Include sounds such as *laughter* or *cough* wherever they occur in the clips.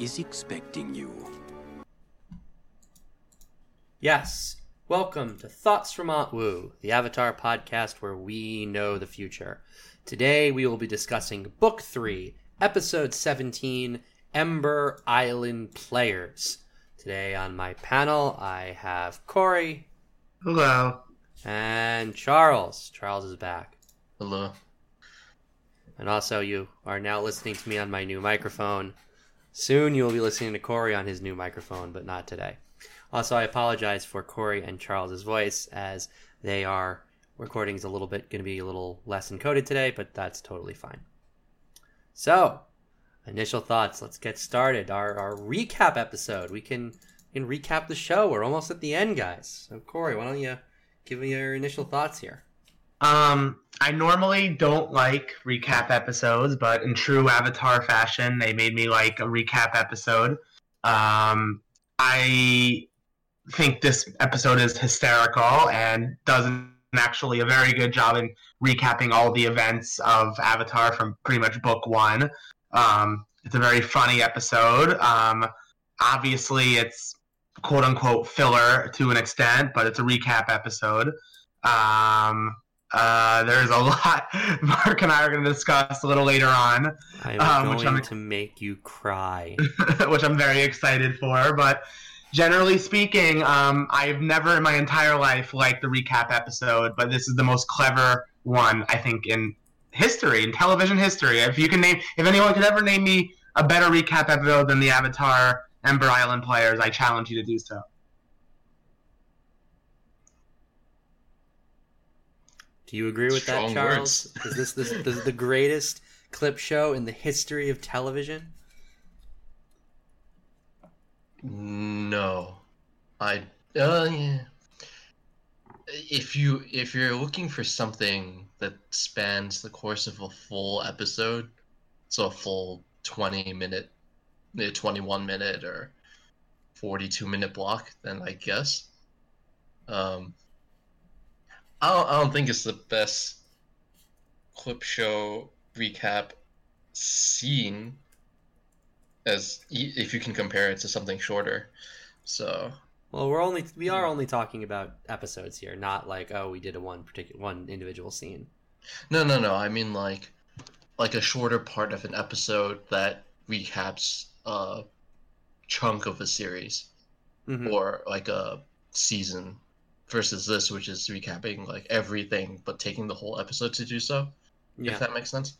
is expecting you. Yes. Welcome to Thoughts from Aunt Wu, the Avatar podcast where we know the future. Today we will be discussing Book 3, Episode 17 Ember Island Players. Today on my panel, I have Cory Hello. and Charles. Charles is back. Hello. And also, you are now listening to me on my new microphone. Soon you will be listening to Cory on his new microphone, but not today. Also, I apologize for Cory and Charles's voice as they are recording is a little bit going to be a little less encoded today, but that's totally fine. So, initial thoughts. Let's get started. Our our recap episode. We can we can recap the show. We're almost at the end, guys. So, Cory, why don't you give me your initial thoughts here? Um, I normally don't like recap episodes, but in true Avatar fashion, they made me like a recap episode. Um, I think this episode is hysterical and does actually a very good job in recapping all the events of Avatar from pretty much book one. Um, it's a very funny episode. Um, obviously, it's quote unquote filler to an extent, but it's a recap episode. Um, uh, there's a *laughs* lot Mark and I are going to discuss a little later on, I'm Um, which going I'm- to make you cry. *laughs* which I'm very excited for. But generally speaking, um, I've never in my entire life liked the recap episode, but this is the most clever one I think in history, in television history. If you can name, if anyone could ever name me a better recap episode than the Avatar Ember Island players, I challenge you to do so. Do you agree with Strong that, Charles? Is this, this, this the greatest clip show in the history of television? No, I uh yeah. If you if you're looking for something that spans the course of a full episode, so a full twenty minute, twenty one minute or forty two minute block, then I guess. Um, I don't, I don't think it's the best clip show recap scene as if you can compare it to something shorter. So Well, we're only we are only talking about episodes here, not like oh we did a one particular one individual scene. no, no, no. I mean like like a shorter part of an episode that recaps a chunk of a series Mhm. or like a season versus this, which is recapping like everything but taking the whole episode to do so. Yeah, if that makes sense.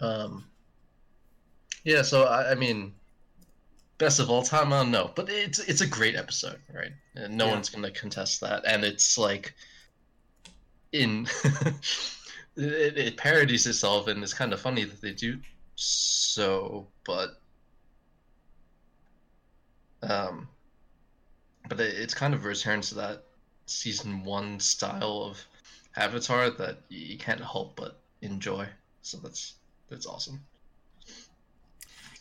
Um, yeah, so I, I mean, best of all time, I don't know, but it's it's a great episode, right? And no Yeah. one's gonna contest that, and it's like in *laughs* it, it parodies itself, and it's kind of funny that they do so, but um, but it, it's kind of returns to that season one style of Avatar that you can't help but enjoy. So that's that's awesome.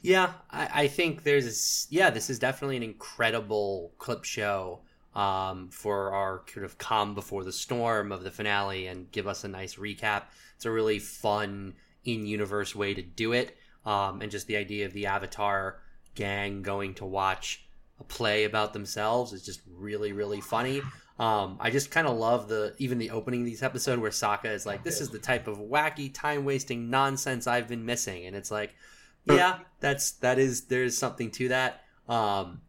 yeah. I, I think there's yeah. This is definitely an incredible clip show um, for our kind of calm before the storm of the finale and give us a nice recap. It's a really fun in universe way to do it, um, and just the idea of the Avatar gang going to watch a play about themselves is just really really funny. Um, I just kind of love the even the opening of these episode where Sokka is like, "This is the type of wacky, time wasting nonsense I've been missing," and it's like, yeah, that's that is there's something to that. Um,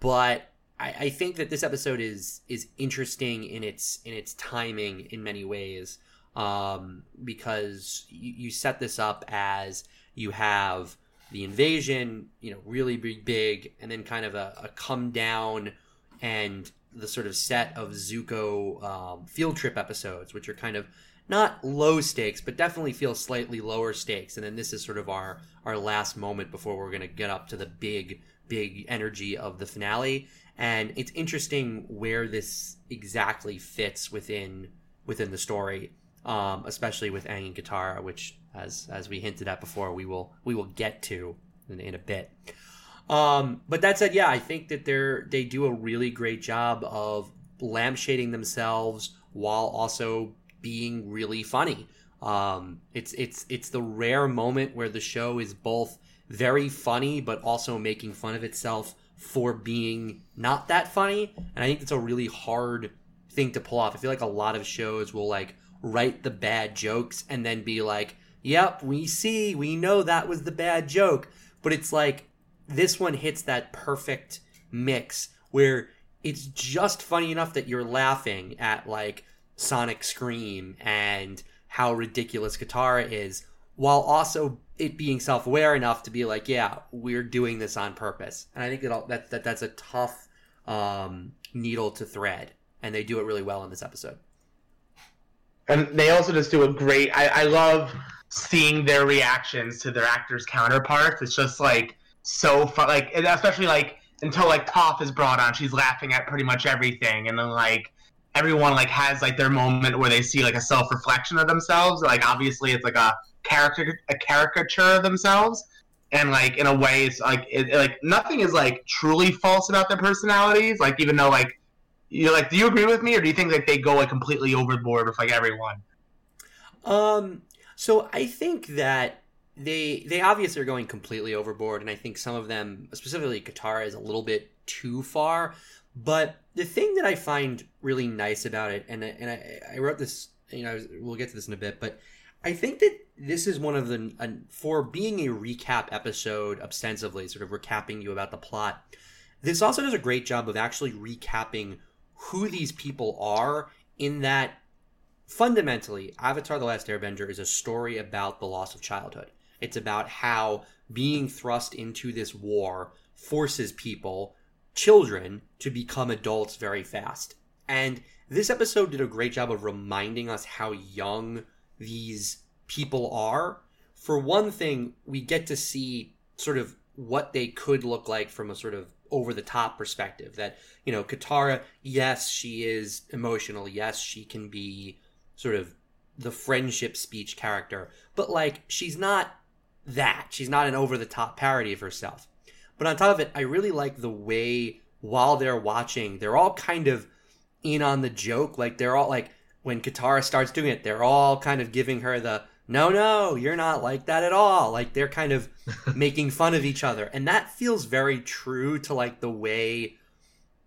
but I, I think that this episode is is interesting in its in its timing in many ways um, because you, you set this up as you have the invasion, you know, really big, big, and then kind of a, a come down and the sort of set of Zuko um, field trip episodes, which are kind of not low stakes, but definitely feel slightly lower stakes. And then this is sort of our our last moment before we're going to get up to the big, big energy of the finale. And it's interesting where this exactly fits within within the story, um, especially with Aang and Katara, which, as as we hinted at before, we will we will get to in, in a bit. Um, but that said, yeah, I think that they're they do a really great job of lampshading themselves while also being really funny. Um, it's it's it's the rare moment where the show is both very funny, but also making fun of itself for being not that funny. And I think it's a really hard thing to pull off. I feel like a lot of shows will like write the bad jokes and then be like, "Yep, we see, we know that was the bad joke." But it's like this one hits that perfect mix where it's just funny enough that you're laughing at like Sonic Scream and how ridiculous Katara is, while also it being self-aware enough to be like, yeah, we're doing this on purpose. And I think that that, that that's a tough um, needle to thread, and they do it really well in this episode. And they also just do a great. I, I love seeing their reactions to their actors' counterparts. It's just like so fun. Like especially like until like Toph is brought on, she's laughing at pretty much everything, and then like everyone like has like their moment where they see like a self reflection of themselves. Like obviously it's like a character a caricature of themselves, and like in a way it's like it, like nothing is like truly false about their personalities. Like even though like you like, do you agree with me, or do you think like they go like completely overboard with like everyone? Um. So I think that they they obviously are going completely overboard, and I think some of them, specifically Katara, is a little bit too far. But the thing that I find really nice about it, and and I, I wrote this, you know, we'll get to this in a bit, but I think that this is one of the uh, for being a recap episode ostensibly, sort of recapping you about the plot. This also does a great job of actually recapping who these people are. In that, fundamentally, Avatar: The Last Airbender is a story about the loss of childhood. It's about how being thrust into this war forces people children to become adults very fast. And this episode did a great job of reminding us how young these people are. For one thing, we get to see sort of what they could look like from a sort of over the top perspective. That, you know, Katara, yes, she is emotional. Yes, she can be sort of the friendship speech character. But, like, she's not that. She's not an over the top parody of herself. But on top of it, I really like the way while they're watching, they're all kind of in on the joke. Like they're all like when Katara starts doing it, they're all kind of giving her the no, no, you're not like that at all. Like they're kind of *laughs* making fun of each other. And that feels very true to like the way,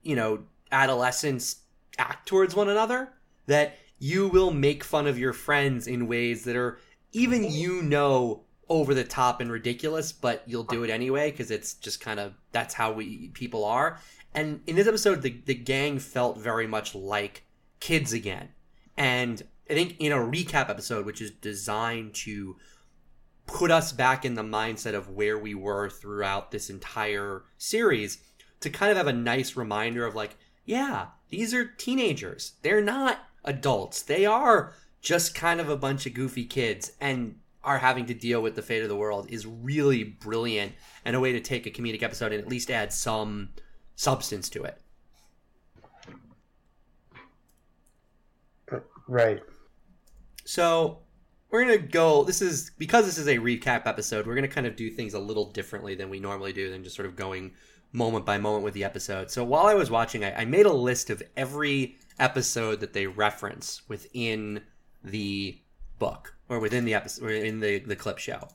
you know, adolescents act towards one another. That you will make fun of your friends in ways that are even you know over the top and ridiculous, but you'll do it anyway because it's just kind of that's how we people are. And in this episode, the the gang felt very much like kids again. And I think in a recap episode, which is designed to put us back in the mindset of where we were throughout this entire series, to kind of have a nice reminder of like, yeah, these are teenagers. They're not adults. They are just kind of a bunch of goofy kids. And are having to deal with the fate of the world is really brilliant and a way to take a comedic episode and at least add some substance to it. Right. So we're gonna go. This is because this is a recap episode. We're gonna kind of do things a little differently than we normally do, than just sort of going moment by moment with the episode. So while I was watching, I, I made a list of every episode that they reference within the book or within the episode or in the the clip show.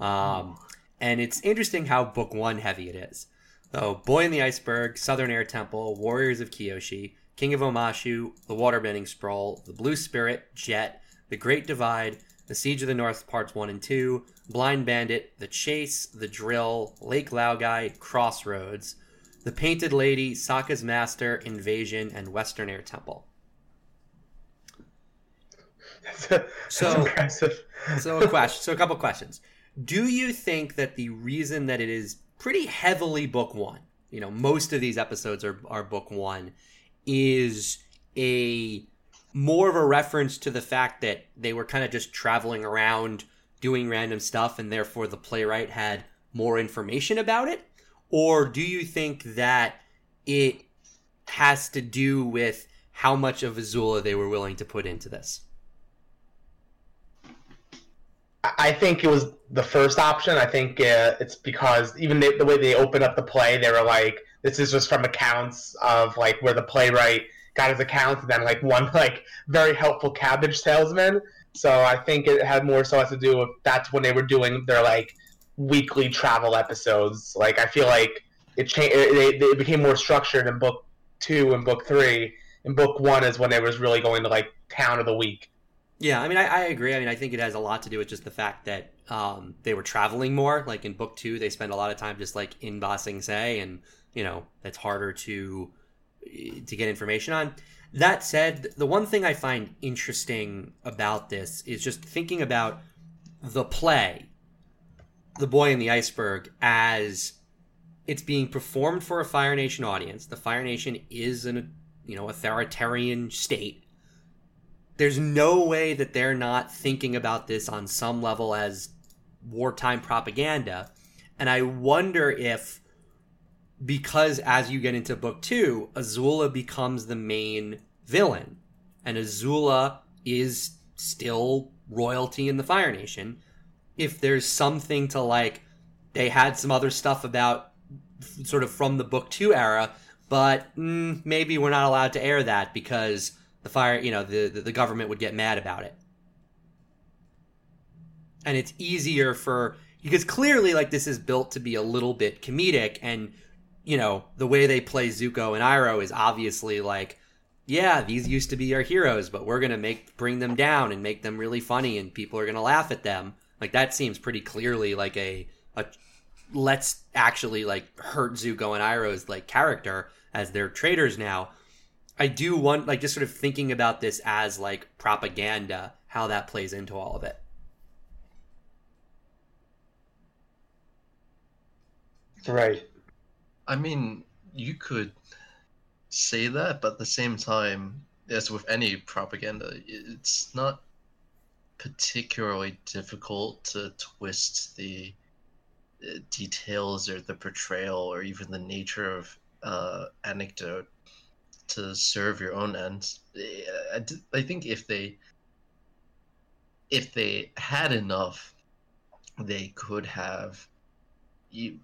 Um, and it's interesting how book one heavy it is. So, Boy in the Iceberg, Southern Air Temple, Warriors of Kyoshi, King of Omashu, The Waterbending Scroll, The Blue Spirit, Jet, The Great Divide, The Siege of the North Parts 1 and 2, Blind Bandit, The Chase, The Drill, Lake Laogai, Crossroads, The Painted Lady, Sokka's Master, Invasion, and Western Air Temple. so impressive. so a question. So a couple questions. Do you think that the reason that it is pretty heavily book one, you know, most of these episodes are are book one, is a more of a reference to the fact that they were kind of just traveling around doing random stuff and therefore the playwright had more information about it? Or do you think that it has to do with how much of Azula they were willing to put into this? I think it was the first option. I think uh, it's because even the, the, way they opened up the play, they were like, "This is just from accounts of like where the playwright got his accounts, and then like one *laughs* like very helpful cabbage salesman." So I think it had more so has to do with that's when they were doing their like weekly travel episodes. Like I feel like it changed. It, it became more structured in book two and book three. And book one is when it was really going to like town of the week. Yeah, I mean, I, I, agree. I mean, I think it has a lot to do with just the fact that um, they were traveling more. Like in book two, they spend a lot of time just like in Ba Sing Se, and you know that's harder to to get information on. That said, the one thing I find interesting about this is just thinking about the play, The Boy in the Iceberg, as it's being performed for a Fire Nation audience. The Fire Nation is an you know authoritarian state. There's no way that they're not thinking about this on some level as wartime propaganda. And I wonder if because as you get into book two, Azula becomes the main villain, and Azula is still royalty in the Fire Nation. If there's something to like, they had some other stuff about sort of from the book two era, but mm, maybe we're not allowed to air that because the fire, you know, the, the, the government would get mad about it. And it's easier for because clearly like this is built to be a little bit comedic and you know, the way they play Zuko and Iroh is obviously like, yeah, these used to be our heroes, but we're gonna make bring them down and make them really funny, and people are gonna laugh at them. Like that seems pretty clearly like a a let's actually like hurt Zuko and Iroh's like character as they're traitors now. I do want like just sort of thinking about this as like propaganda, how that plays into all of it. Right. I mean, you could say that, but at the same time, as with any propaganda, it's not particularly difficult to twist the uh, details or the portrayal or even the nature of uh, anecdote to serve your own ends. I, think if they if they had enough, they could have you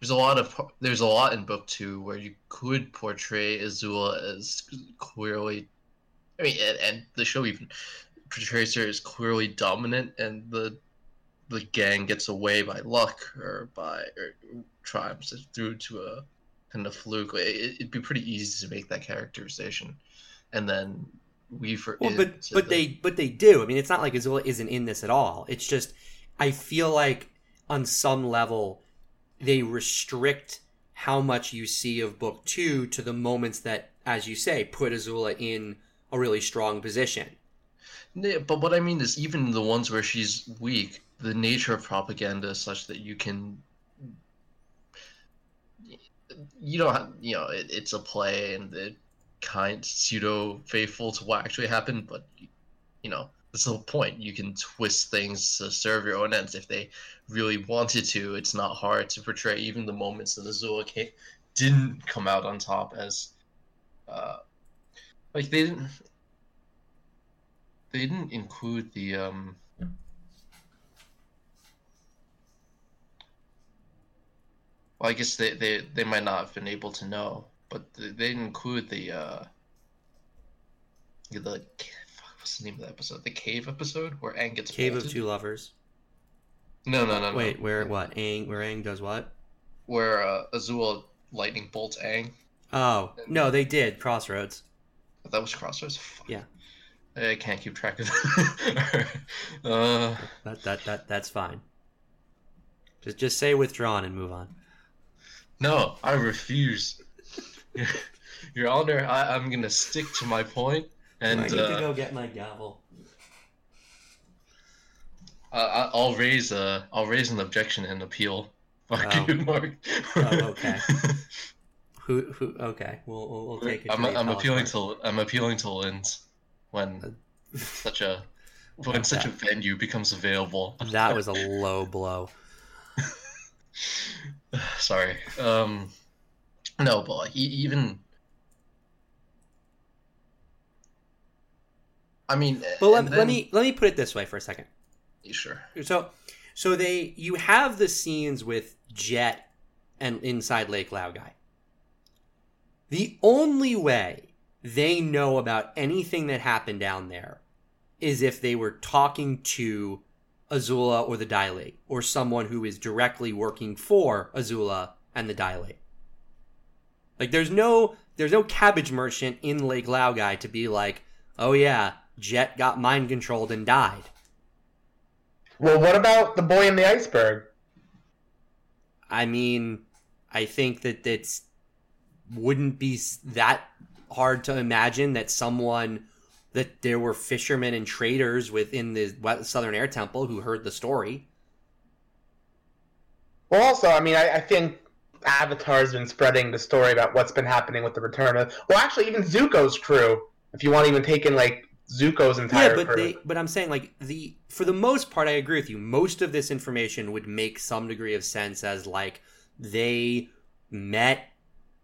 there's a lot of there's a lot in book two where you could portray Azula as clearly, I mean, and, and the show even portrays is clearly dominant, and the the gang gets away by luck or by or triumphs through to a kind of fluke. It, would be pretty easy to make that characterization, and then weave well, but but the... they but they do. I mean, it's not like Azula isn't in this at all. It's just I feel like on some level they restrict how much you see of book two to the moments that, as you say, put Azula in a really strong position. But what I mean is, even the ones where she's weak, the nature of propaganda is such that you can. You don't have, you know, it, it's a play and it kind pseudo faithful to what actually happened, but, you know, that's the point. You can twist things to serve your own ends if they really wanted to. It's not hard to portray even the moments that Azula came, didn't come out on top as, uh, like they didn't. They didn't include the um. Well, I guess they, they, they might not have been able to know, but they didn't include the uh, the what's the name of the episode? The cave episode where Aang gets Cave bolted? of Two Lovers. No, no, no, no. Wait, where what? Aang where Aang does what? Where uh, Azula lightning bolts Aang Oh no, they did Crossroads. That was Crossroads. Fuck. Yeah. I can't keep track of that. *laughs* uh... that, that that that's fine. Just just say withdrawn and move on. No, I refuse. *laughs* Your Honor, I, I'm gonna stick to my point. And I need uh, to go get my gavel. Uh, I'll raise a I'll raise an objection and appeal. Fuck oh. you, Mark. oh, *laughs* okay. who who? Okay, we'll we'll, we'll take it. I'm, I'm appealing to I'm appealing to Linz when uh, such a *laughs* when such a venue becomes available. *laughs* That was a low blow. *sighs* Sorry. Um, no, but even I mean, but let, then... let me let me put it this way for a second. Sure. So, so they you have the scenes with Jet and inside Lake Laogai. The only way they know about anything that happened down there is if they were talking to Azula or the Li, or someone who is directly working for Azula and the Li. Like there's no there's no cabbage merchant in Lake Laogai to be like, oh yeah, Jet got mind controlled and died. Well, what about the boy in the iceberg? I mean, I think that it's wouldn't be that hard to imagine that someone that there were fishermen and traders within the Southern Air Temple who heard the story. Well, also, I mean, I, I think Avatar's been spreading the story about what's been happening with the return of. Well, actually, even Zuko's crew. If you want to even take in like Zuko's entire yeah, but crew. they but I'm saying like the for the most part I agree with you. Most of this information would make some degree of sense as like they met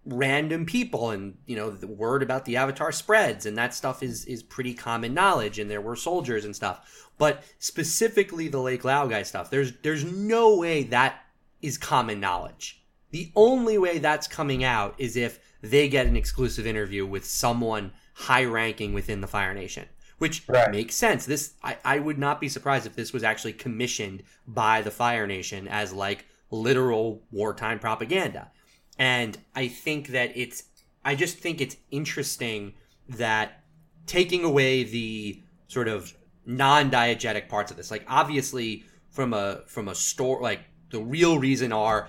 random people and you know the word about the avatar spreads and that stuff is is pretty common knowledge and there were soldiers and stuff. But specifically the Lake Laogai stuff there's there's no way that is common knowledge. The only way that's coming out is if they get an exclusive interview with someone high ranking within the fire nation which Right. makes sense. This I, I would not be surprised if this was actually commissioned by the fire nation as like literal wartime propaganda and I think that it's, I just think it's interesting that taking away the sort of non-diegetic parts of this, like obviously from a from a store, like the real reason are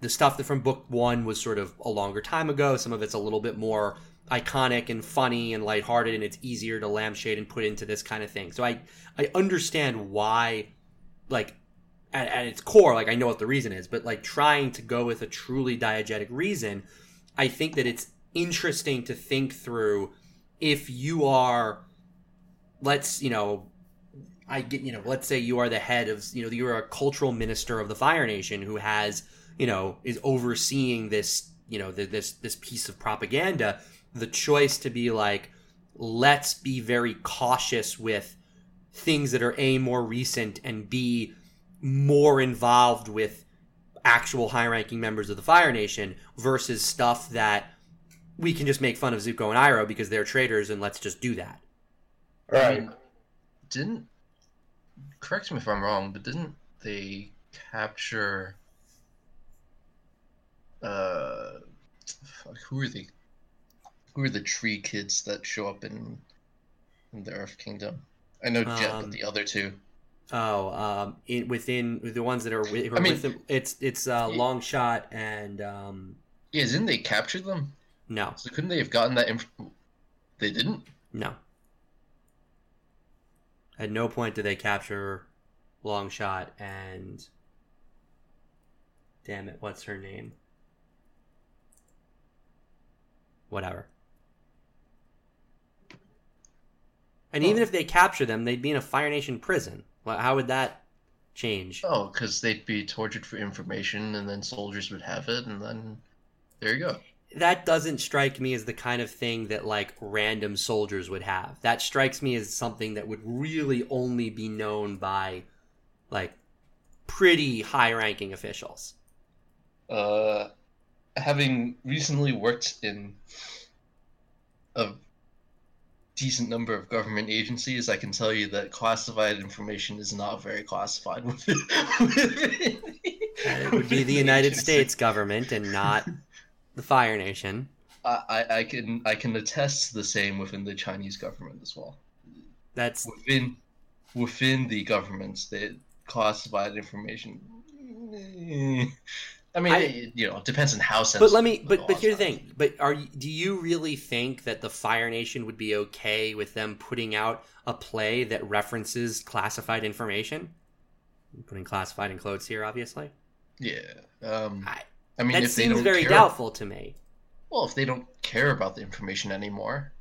the stuff that from book one was sort of a longer time ago. Some of it's a little bit more iconic and funny and lighthearted, and it's easier to lampshade and put into this kind of thing. So I I understand why, like at, at its core, like I know what the reason is, but like trying to go with a truly diegetic reason, I think that it's interesting to think through if you are, let's, you know, I get, you know, let's say you are the head of, you know, you're a cultural minister of the Fire Nation who has, you know, is overseeing this, you know, the, this, this piece of propaganda. The choice to be like, let's be very cautious with things that are A, more recent and B, more involved with actual high ranking members of the Fire Nation versus stuff that we can just make fun of Zuko and Iroh because they're traitors and let's just do that. I right. mean, didn't correct me if I'm wrong, but didn't they capture uh fuck, who are the who are the tree kids that show up in, in the Earth Kingdom? I know Jet, Um, but the other two. Oh, um, in, within the ones that are with, I mean- with them, it's it's uh, Longshot and um, Yeah, didn't they capture them? no, So couldn't they have gotten that inf- They didn't? no. At no point did they capture Longshot and damn it, what's her name? Whatever. And even Oh. if they capture them, they'd be in a Fire Nation prison. How would that change? Oh, because they'd be tortured for information and then soldiers would have it and then there you go. that doesn't strike me as the kind of thing that like random soldiers would have. That strikes me as something that would really only be known by like pretty high ranking officials. Uh, having recently worked in a decent number of government agencies, I can tell you that classified information is not very classified within. It would be the United States government and not the Fire Nation. I, I, can I can attest to the same within the Chinese government as well. That's Within within the governments, the classified information. I mean, I- it, you know, it depends on how sensitive. but let me but but here's the thing. But are do you really think that the Fire Nation would be okay with them putting out a play that references classified information? I'm putting classified in quotes here, obviously. Yeah. Um, I- I mean, that if seems very care, doubtful to me. Well, if they don't care about the information anymore,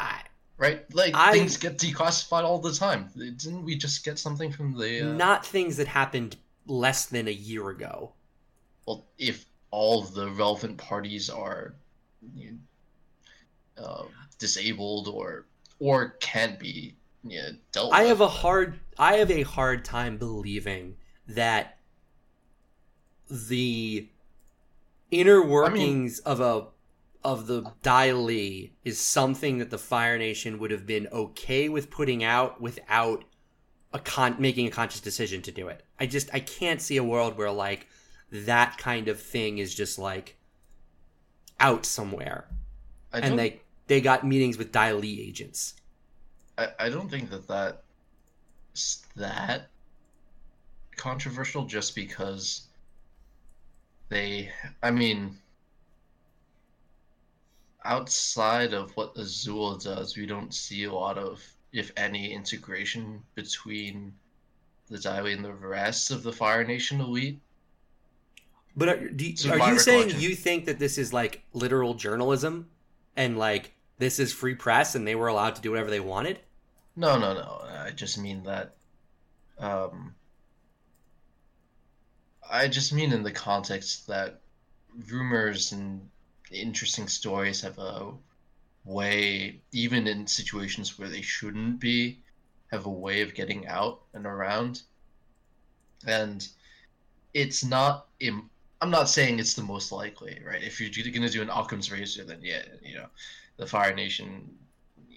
I, right? Like I- things get declassified all the time. Didn't we just get something from the? Uh, Not things that happened less than a year ago. Well, if all of the relevant parties are you know, uh, disabled or or can't be yeah, dealt I with, have a hard I have a hard time believing that the inner workings of a of the Dai Li is something that the Fire Nation would have been okay with putting out without a con making a conscious decision to do it. I just I can't see a world where like that kind of thing is just like out somewhere, I and they they got meetings with Dai Li agents. I, I don't think that that that controversial just because they I mean outside of what Azul does, we don't see a lot of, if any, integration between the Dai Li and the rest of the Fire Nation elite. But are, do you, are you saying you think that this is like literal journalism, and like this is free press, and they were allowed to do whatever they wanted? No, no, no. I just mean that. Um, I just mean in the context that rumors and interesting stories have a way, even in situations where they shouldn't be, have a way of getting out and around. And it's not. Im- I'm not saying it's the most likely, right? If you're going to do an Occam's razor, then yeah, you know, the Fire Nation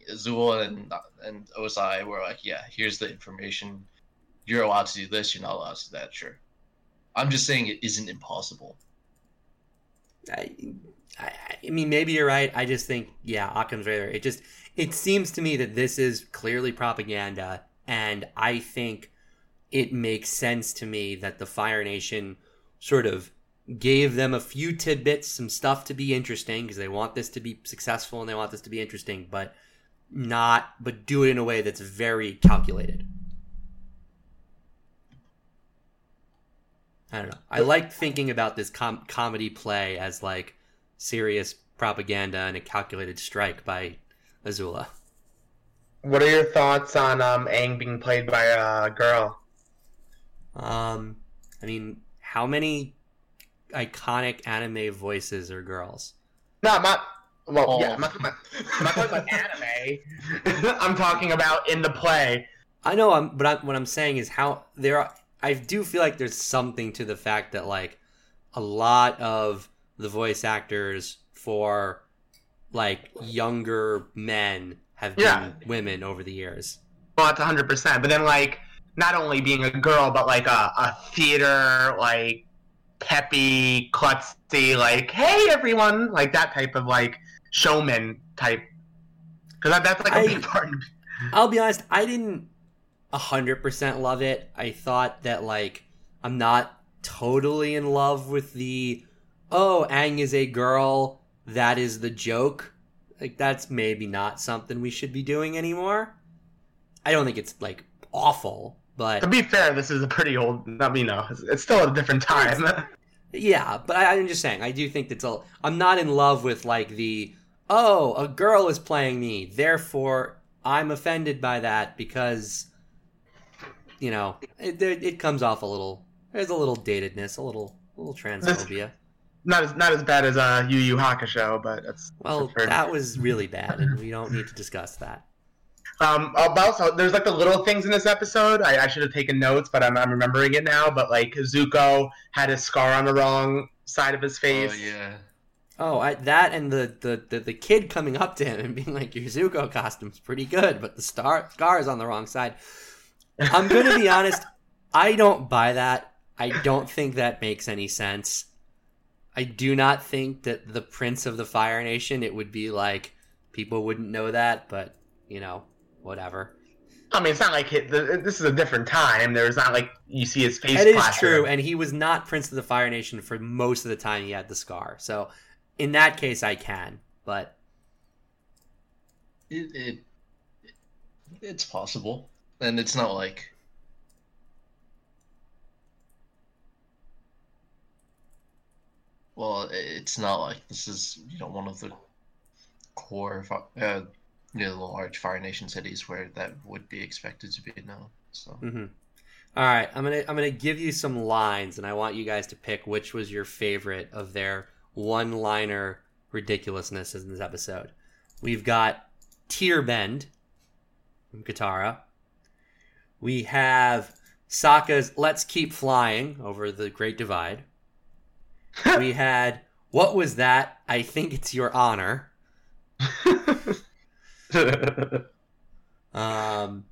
Azul and and Ozai were like, yeah, here's the information. You're allowed to do this. You're not allowed to do that. Sure. I'm just saying it isn't impossible. I, I, I mean, maybe you're right. I just think, yeah, Occam's razor. It just it seems to me that this is clearly propaganda, and I think it makes sense to me that the Fire Nation sort of gave them a few tidbits, some stuff to be interesting because they want this to be successful and they want this to be interesting, but not, but do it in a way that's very calculated. I don't know. I like thinking about this com- comedy play as like serious propaganda and a calculated strike by Azula. What are your thoughts on um, Aang being played by a girl? Um, I mean, how many iconic anime voices are girls? No, I'm not. Well, Oh. yeah, I'm not talking about, I'm not talking about *laughs* anime. *laughs* I'm talking about in the play. I know, I'm, but I, what I'm saying is how there. Are, I do feel like there's something to the fact that like a lot of the voice actors for like younger men have been Yeah. women over the years. Well, that's 100. percent But then, like, not only being a girl, but like a, a theater, like peppy, klutzy, like, hey everyone, like that type of like showman type. Because that, that's like a I- big part. I'll be honest, I didn't hundred percent love it. I thought that like I'm not totally in love with the oh, Aang is a girl, that is the joke. Like that's maybe not something we should be doing anymore. I don't think it's like awful, To be fair, this is a pretty old. I mean, no, it's, still a different time. *laughs* yeah, but I, I'm just saying, I do think that's all. I'm not in love with like the oh, a girl is playing me, therefore I'm offended by that because you know it, it, it comes off a little. There's a little datedness, a little, a little transphobia. not as not as bad as uh, Yu Yu Hakusho, but it's Well, that was really bad, and we *laughs* don't need to discuss that. Um, also, there's like the little things in this episode. I, I should have taken notes, but I'm, I'm remembering it now. But like Zuko had his scar on the wrong side of his face. Oh yeah. Oh, I, that and the, the, the, the kid coming up to him and being like, "Your Zuko costume's pretty good, but the star scar is on the wrong side." I'm gonna be *laughs* honest. I don't buy that. I don't think that makes any sense. I do not think that the Prince of the Fire Nation. It would be like people wouldn't know that, but you know, whatever. I mean, it's not like it, the, this is a different time. There's not like you see his face. It is true, and he was not Prince of the Fire Nation for most of the time he had the scar. So, in that case, I can. But It, it it's possible, and it's not like well, it's not like this is you know one of the core uh, you know large Fire Nation cities where that would be expected to be known. So hmm All right, I'm gonna I'm gonna give you some lines, and I want you guys to pick which was your favorite of their one-liner ridiculousness in this episode. We've got Tear Bend from Katara. We have Sokka's "Let's Keep Flying" over the Great Divide. *laughs* we had "What was that? I think it's your honor." *laughs* *laughs* Um,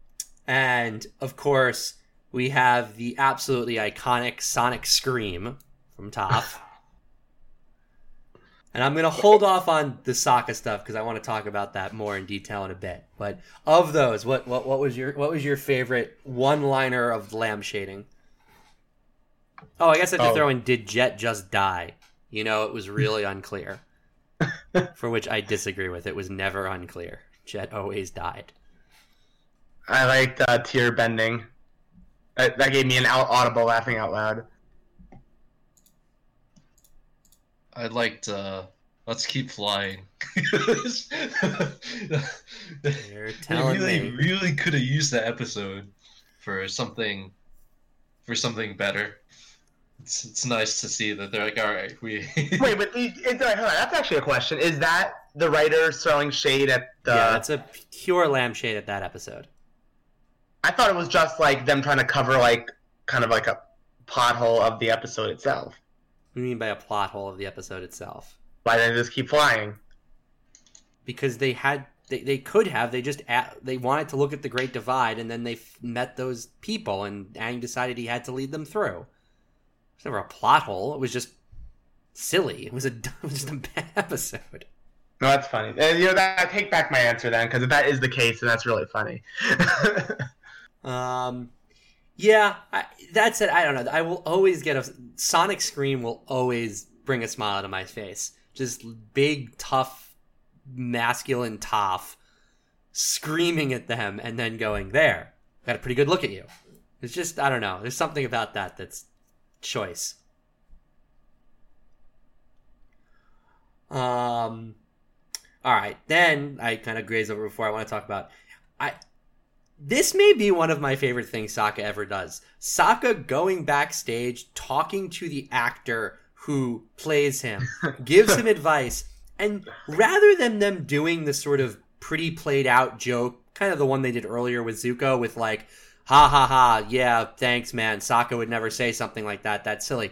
And of course, we have the absolutely iconic Sonic Scream from Toph. *laughs* And I'm going to hold off on the Sokka stuff because I want to talk about that more in detail in a bit. But of those, what what, what was your what was your favorite one liner of lampshading? Oh, I guess I have to Oh. throw in did Jet just die? You know, it was really unclear. *laughs* For which I disagree with. It was never unclear. Jet always died. I liked uh, tear bending. That, that gave me an out audible laughing out loud. I liked uh Let's Keep Flying. *laughs* You're telling really, me. really could have used that episode for something for something better. It's it's nice to see that they're like, all right, we Wait, but the, it's, uh, that's actually a question. Is that the writers throwing shade at the? yeah, that's a pure lampshade at that episode. I thought it was just like them trying to cover like kind of like a pothole of the episode itself. What do you mean by a plot hole of the episode itself? Why didn't they just keep flying? Because they had, they, they could have, they just, a they wanted to look at the Great Divide, and then they f- met those people, and Aang decided he had to lead them through. It was never a plot hole. It was just silly. It was a, *laughs* it was just a bad episode. No, that's funny. And, you know, that, I take back my answer then, because if that is the case, then that's really funny. *laughs* Um, yeah, I, that's it. I don't know. I will always get a Sonic Scream will always bring a smile to my face. Just big, tough, masculine Toph screaming at them and then going, "There, got a pretty good look at you." It's just I don't know. There's something about that that's choice. Um. All right, then I kind of graze over before I want to talk about. I this may be one of my favorite things Sokka ever does. Sokka going backstage, talking to the actor who plays him, *laughs* gives him advice, and rather than them doing the sort of pretty played out joke, kind of the one they did earlier with Zuko, with like, ha ha ha, yeah, thanks, man. Sokka would never say something like that. That's silly.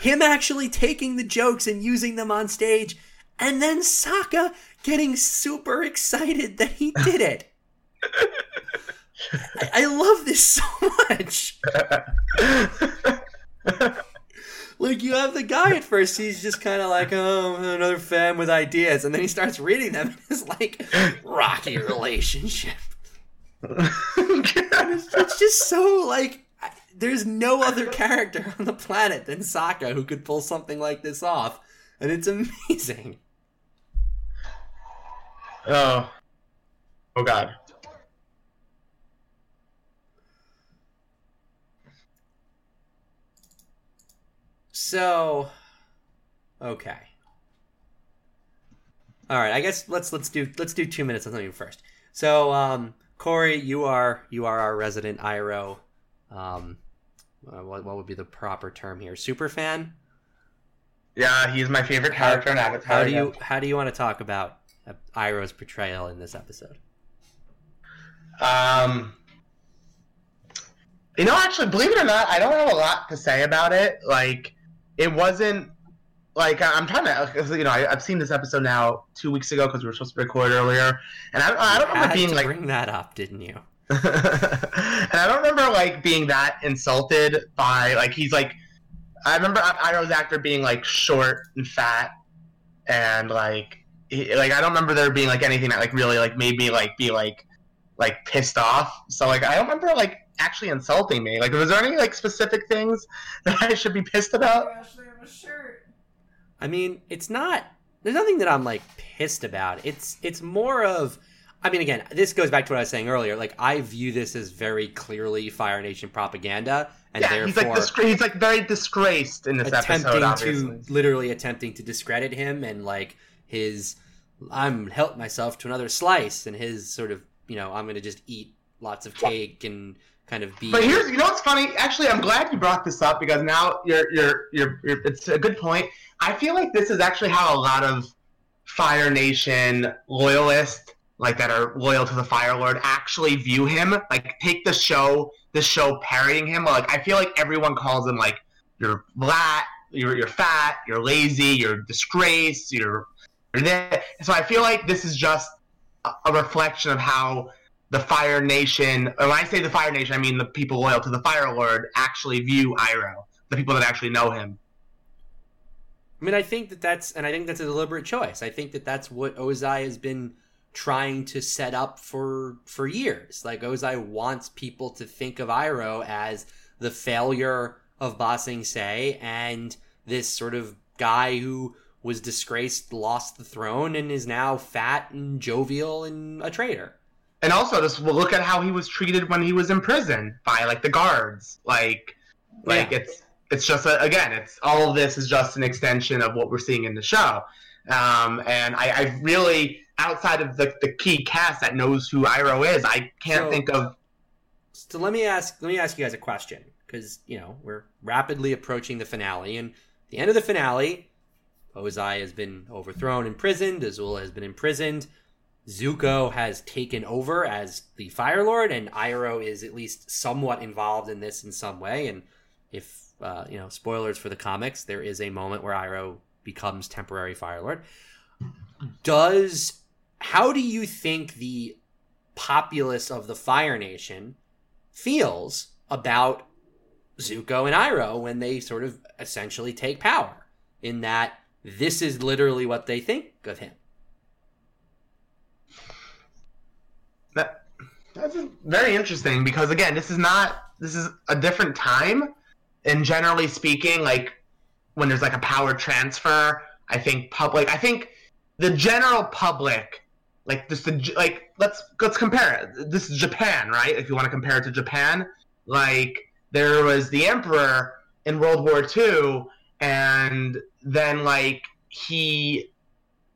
Him actually taking the jokes and using them on stage, and then Sokka getting super excited that he did it. *laughs* I, I love this so much. Like you have the guy at first, he's just kind of like, oh, another fan with ideas, and then he starts reading them, and it's like rocky relationship. It's, it's just so like, I- there's no other character on the planet than Sokka who could pull something like this off, and it's amazing. Oh. Oh god. So, okay. All right, I guess let's let's do let's do two minutes on something first. So, um, Cory, you are you are our resident Iroh. Um, uh, what what would be the proper term here? Super fan. Yeah, he's my favorite character in Avatar. How do you how do you want to talk about uh, Iroh's portrayal in this episode? Um, you know, actually, believe it or not, I don't have a lot to say about it. Like, it wasn't like I'm trying to, you know, I, I've seen this episode now two weeks ago because we were supposed to record earlier, and I, I don't You remember being like, bring that up, didn't you? *laughs* and I don't remember like being that insulted by like he's like, I remember Iroh's actor being like short and fat, and like, he, like I don't remember there being like anything that like really like made me like be like like pissed off. So like I don't remember like actually insulting me. Like was there any like specific things *laughs* that I should be pissed about? I mean, it's not. There's nothing that I'm like pissed about. It's it's more of. I mean, again, this goes back to what I was saying earlier. Like, I view this as very clearly Fire Nation propaganda, and yeah, he's therefore like disgra- he's like very disgraced in this attempting episode. Obviously. to literally attempting to discredit him and like his. I'm help myself to another slice, and his sort of you know I'm going to just eat lots of cake and kind of be. But here's, you know what's funny? Actually, I'm glad you brought this up because now you're, you're, you're, you're, it's a good point. I feel like this is actually how a lot of Fire Nation loyalists, like that are loyal to the Fire Lord, actually view him. Like, take the show, the show parrying him. Like, I feel like everyone calls him like you're flat, you're, you're fat, you're lazy, you're disgraced, you're. So I feel like this is just a, reflection of how the Fire Nation. When I say the Fire Nation, I mean the people loyal to the Fire Lord actually view Iroh, the people that actually know him. I mean, I think that that's, and I think that's a deliberate choice. I think that that's what Ozai has been trying to set up for for years. Like Ozai wants people to think of Iroh as the failure of Ba Sing Se and this sort of guy who was disgraced, lost the throne, and is now fat and jovial and a traitor. And also, just look at how he was treated when he was in prison by like the guards. Like, like Yeah. it's it's just a, again, it's all of this is just an extension of what we're seeing in the show. Um, and I, I really, outside of the, the key cast that knows who Iroh is, I can't So- think of So let me ask let me ask you guys a question because you know we're rapidly approaching the finale, and the end of the finale, Ozai has been overthrown, imprisoned. Azula has been imprisoned. Zuko has taken over as the Fire Lord, and Iroh is at least somewhat involved in this in some way. And if uh, you know, spoilers for the comics, there is a moment where Iroh becomes temporary Fire Lord. Does how do you think the populace of the Fire Nation feels about Zuko and Iroh when they sort of essentially take power? In that this is literally what they think of him. that. That's very interesting because again, this is not this is a different time, and generally speaking, like when there's like a power transfer, I think public, I think the general public, like the like let's let's compare it. This is Japan, right? If you want to compare it to Japan, like there was the emperor in World War II, and then like he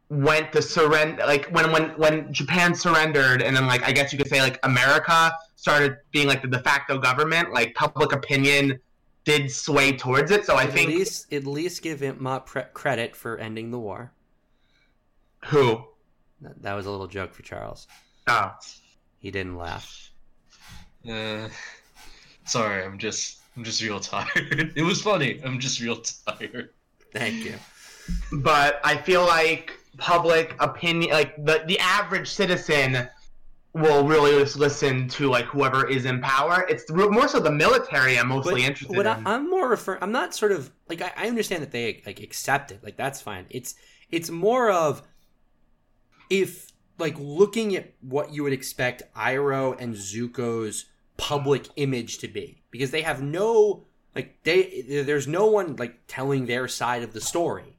went to surrender like when when when Japan surrendered and then like I guess you could say like America started being like the de facto government like public opinion did sway towards it so I at think least at least give him uh, pre- credit for ending the war. who That, that was a little joke for Charles. oh He didn't laugh. Uh, sorry, I'm just I'm just real tired. *laughs* It was funny. I'm just real tired. Thank you. but I feel like public opinion like the the average citizen will really just listen to like whoever is in power it's more so the military I'm mostly interested what in I, I'm more referring, I'm not sort of like I, I understand that they like accept it, like that's fine. It's it's more of if like looking at what you would expect Iroh and Zuko's public image to be, because they have no like they there's no one like telling their side of the story.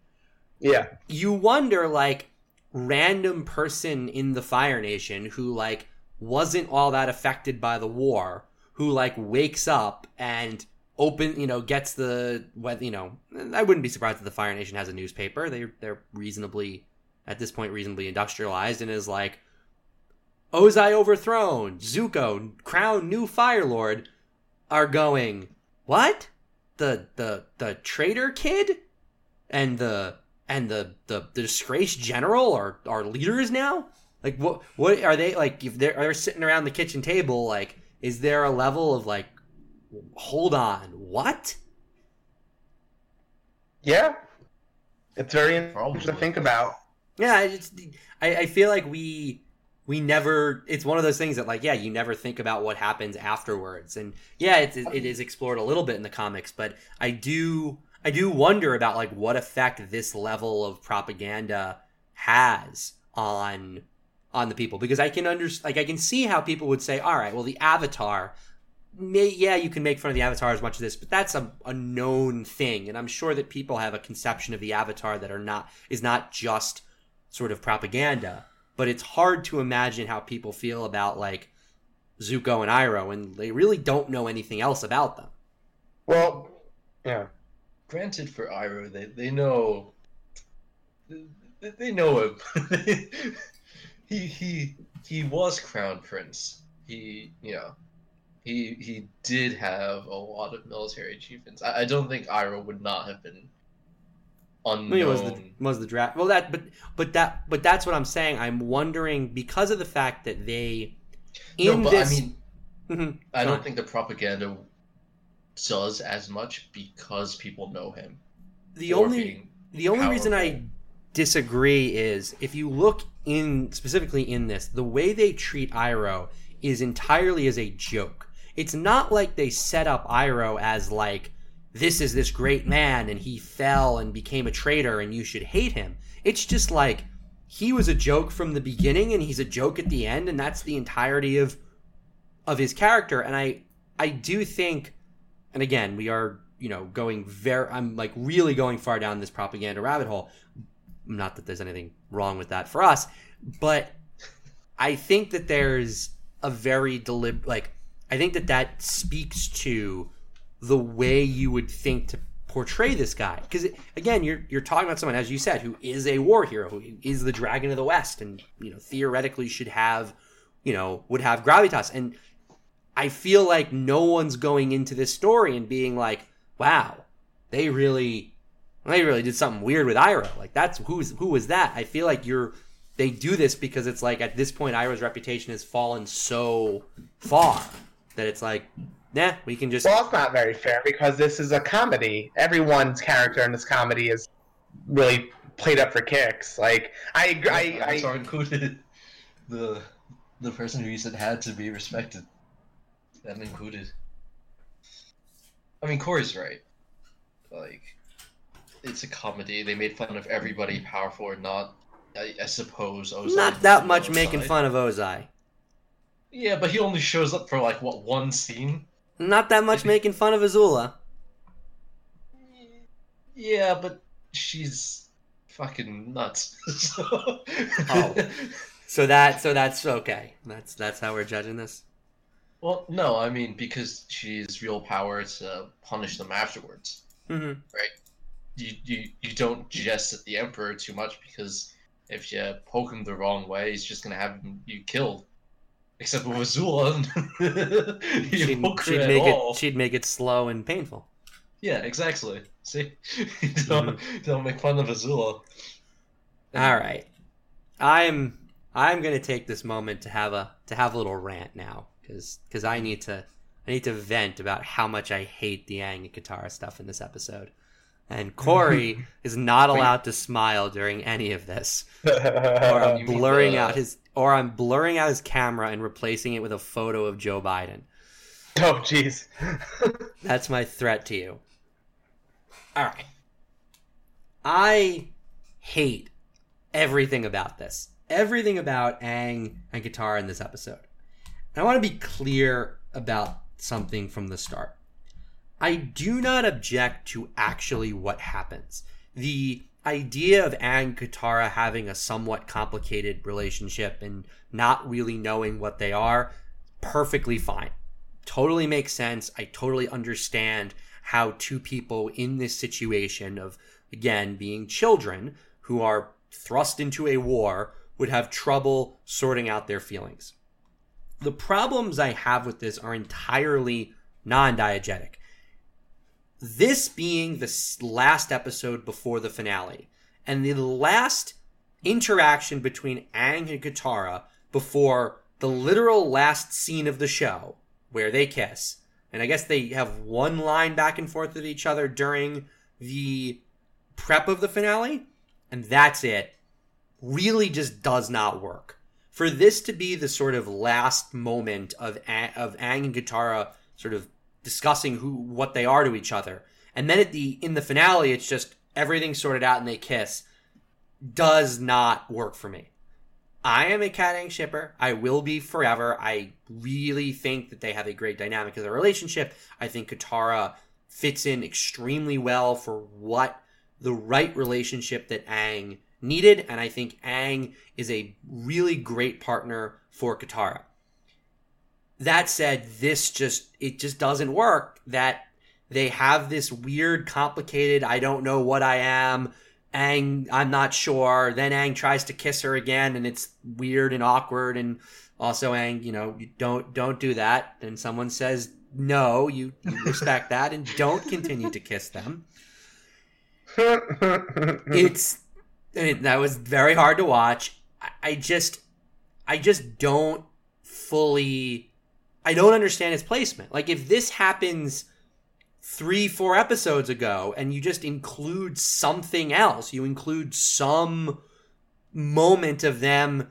yeah. You wonder like random person in the fire nation who like wasn't all that affected by the war who like wakes up and open you know gets the what you know i wouldn't be surprised if the fire nation has a newspaper. They they're reasonably at this point reasonably industrialized and is like ozai overthrown zuko crown new fire lord are going what? The the the traitor kid? And the and the the, the disgraced general are are leaders now? Like what what are they like if they're, they're sitting around the kitchen table like is there a level of like hold on what? Yeah. It's very interesting Probably. to think about. Yeah I, just, I i feel like we we never it's one of those things that like yeah you never think about what happens afterwards. And yeah it, it is explored a little bit in the comics but i do i do wonder about like what effect this level of propaganda has on on the people. Because i can under like i can see how people would say all right well the avatar may, yeah you can make fun of the avatar as much as this but that's a, a known thing. And i'm sure that people have a conception of the avatar that are not is not just sort of propaganda but it's hard to imagine how people feel about like Zuko and Iroh and they really don't know anything else about them. well yeah Granted, for Iroh, they they know they, they know him. *laughs* he he he was crown prince. He you know he he did have a lot of military achievements. I, I don't think Iroh would not have been I unknown. it was the was the draft. Well, that but but that but that's what I'm saying. I'm wondering because of the fact that they no, in but this. I mean, Mhm. I don't on. think the propaganda does as much because people know him. the only The only reason I disagree is if you look in specifically in this, the way they treat Iroh is entirely as a joke. It's not like they set up Iroh as like this is this great man and he fell and became a traitor and you should hate him. It's just like he was a joke from the beginning and he's a joke at the end and that's the entirety of of his character and I I do think and again, we are, you know, going very I'm like really going far down this propaganda rabbit hole. Not that there's anything wrong with that for us, but I think that there's a very deliberate like I think that that speaks to the way you would think to portray this guy. Because again you're you're talking about someone as you said who is a war hero who is the dragon of the west and you know theoretically should have you know would have gravitas. And i feel like no one's going into this story and being like wow they really they really did something weird with Iroh like that's who's who was that? I feel like you're they do this because it's like at this point Iroh's reputation has fallen so far that it's like nah, we can just. Well, it's not very fair because this is a comedy. Everyone's character in this comedy is really played up for kicks. Like I, I, I, I included the the person who you said had to be respected. That included. I mean, Cory's right. Like, it's a comedy. They made fun of everybody, powerful or not. I, I suppose. Ozai not that much making fun of Ozai. Yeah, but he only shows up for like what one scene. Not that much making fun of Azula. Yeah, but she's fucking nuts. *laughs* so... oh. So that so that's okay. That's that's how we're judging this. Well, no, I mean because she's real power to punish them afterwards. Mm-hmm. Right? You, you you don't jest at the emperor too much because if you poke him the wrong way, he's just gonna have you killed. Except with Azula, *laughs* she'd, she'd make it. She'd make it slow and painful. Yeah, exactly. See, *laughs* don't mm-hmm. don't make fun of Azula. All right, I'm I'm gonna take this moment to have a to have a little rant now because because I need to I need to vent about how much I hate the Aang and Katara stuff in this episode. And Cory *laughs* is not allowed to smile during any of this, *laughs* or I'm blurring out *laughs* his or I'm blurring out his camera and replacing it with a photo of Joe Biden. Oh, jeez. That's my threat to you. All right. I hate everything about this. Everything about Aang and Katara in this episode. And I want to be clear about something from the start. I do not object to actually what happens. The idea of Aang Katara having a somewhat complicated relationship and not really knowing what they are, perfectly fine. Totally makes sense. I totally understand how two people in this situation of, again, being children who are thrust into a war would have trouble sorting out their feelings. The problems I have with this are entirely non diegetic this being the last episode before the finale, and the last interaction between Aang and Katara before the literal last scene of the show, where they kiss. And I guess they have one line back and forth with each other during the prep of the finale, and that's it. Really just does not work. For this to be the sort of last moment of of Aang and Katara sort of discussing who what they are to each other. And then at the in the finale, it's just everything sorted out and they kiss. Does not work for me. I am a Kataang shipper. I will be forever. I really think that they have a great dynamic as a relationship. I think Katara fits in extremely well for what the right relationship that Aang needed, and I think Aang is a really great partner for Katara that said, this just it just doesn't work. That they have this weird, complicated. I don't know what I am. Aang, I'm not sure. Then Aang tries to kiss her again, and it's weird and awkward. And also, Aang, you know, you don't don't do that. And someone says no, you, you *laughs* respect that, and don't continue to kiss them. *laughs* it's it, that was very hard to watch. I, I just I just don't fully I don't understand its placement. Like if this happens three, four episodes ago, and you just include something else, you include some moment of them,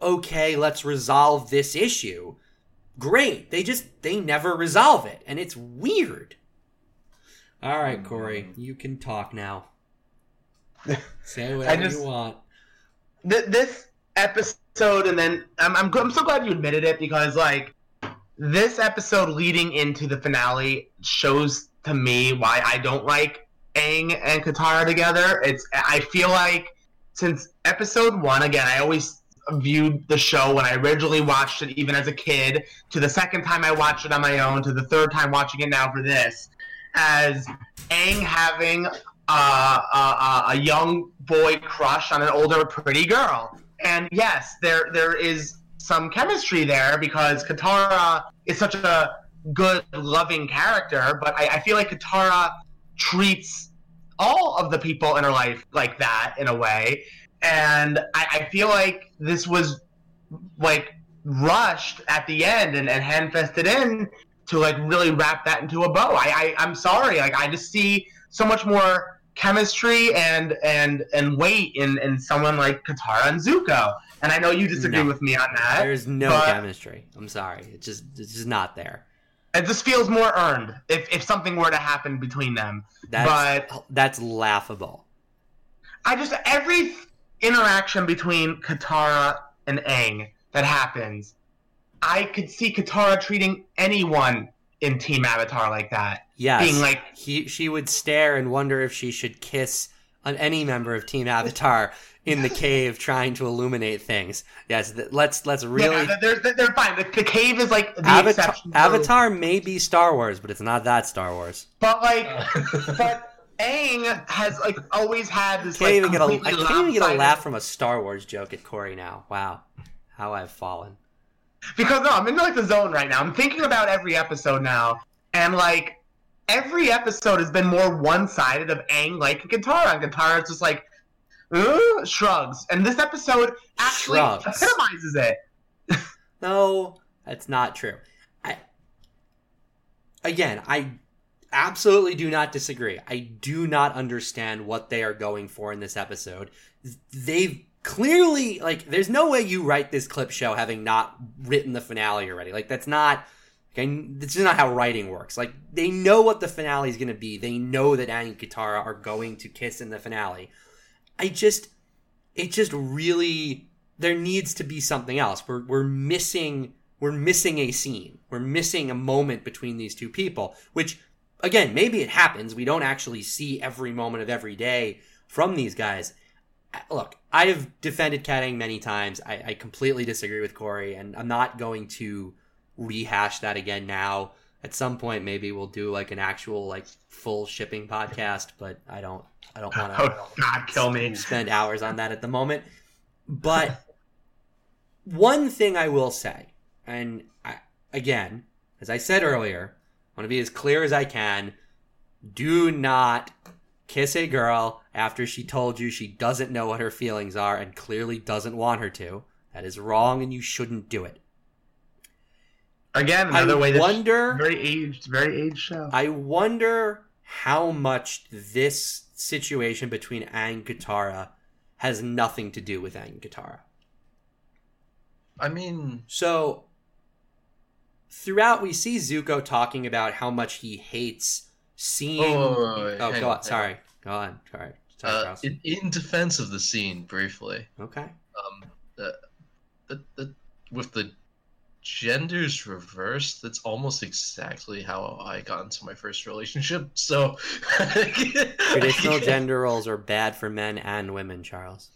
okay, let's resolve this issue. great. They just they never resolve it, and it's weird. All right, Cory, mm-hmm. you can talk now. *laughs* Say whatever just- you want. Th- this episode, and then I'm, I'm I'm so glad you admitted it because like this episode leading into the finale shows to me why I don't like Aang and Katara together. It's I feel like since episode one, again, I always viewed the show when I originally watched it, even as a kid, to the second time I watched it on my own, to the third time watching it now for this, as Aang having a, a young boy crush on an older pretty girl. And yes, there there is some chemistry there because Katara is such a good, loving character, but I, I feel like Katara treats all of the people in her life like that in a way. And I, I feel like this was like rushed at the end and, and hand fisted in to like really wrap that into a bow. I, I I'm sorry, like I just see so much more chemistry and and and weight in in someone like Katara and Zuko. And I know you disagree No. with me on that. There's no but- chemistry. I'm sorry. It's just it's just not there. It just feels more earned if, if something were to happen between them. That's that's laughable. I just every interaction between Katara and Aang that happens, I could see Katara treating anyone in Team Avatar like that, Yes. being like, he she would stare and wonder if she should kiss on any member of Team Avatar in the cave trying to illuminate things. Yes, th- let's let's really yeah, they're, they're, they're fine. The, the cave is like the Avatar, exception. to- Avatar may be Star Wars, but it's not that Star Wars. but like, Uh, *laughs* but Aang has like always had this Can't like even get a, I can't even get a laugh from a Star Wars joke at Cory now. Wow, how I've fallen. because no, I'm in like the zone right now. I'm thinking about every episode now, and like every episode has been more one-sided of Aang like Katara, and Katara's just like "Uh," shrugs, and this episode actually Shrugs. epitomizes it. *laughs* No, that's not true. I again, I absolutely do not disagree. I do not understand what they are going for in this episode. They've clearly like there's no way you write this clip show having not written the finale already. Like that's not okay, this is not how writing works. Like they know what the finale is going to be. They know that Annie and Katara are going to kiss in the finale. I just it just really there needs to be something else. We're we're missing we're missing a scene. We're missing a moment between these two people, which again, maybe it happens. We don't actually see every moment of every day from these guys. Look, I have defended Kataang many times. I, I completely disagree with Cory, and I'm not going to rehash that again now. At some point, maybe we'll do like an actual like full shipping podcast, but I don't I don't want to Oh God, kill me! spend hours on that at the moment. But *laughs* one thing I will say, and I, again, as I said earlier, I want to be as clear as I can. Do not kiss a girl after she told you she doesn't know what her feelings are and clearly doesn't want her to. That is wrong, and you shouldn't do it. Again, another I way. That wonder. very aged, very aged show. I wonder how much this situation between Aang and Katara has nothing to do with Aang and Katara. I mean, So throughout we see Zuko talking about how much he hates seeing oh, Oh, go on, on. Sorry. Go on. Sorry. Sorry, Uh, in, in defense of the scene, briefly, okay. um, the, the, the, with the genders reversed, that's almost exactly how I got into my first relationship. So *laughs* Traditional *laughs* gender roles are bad for men and women, Charles.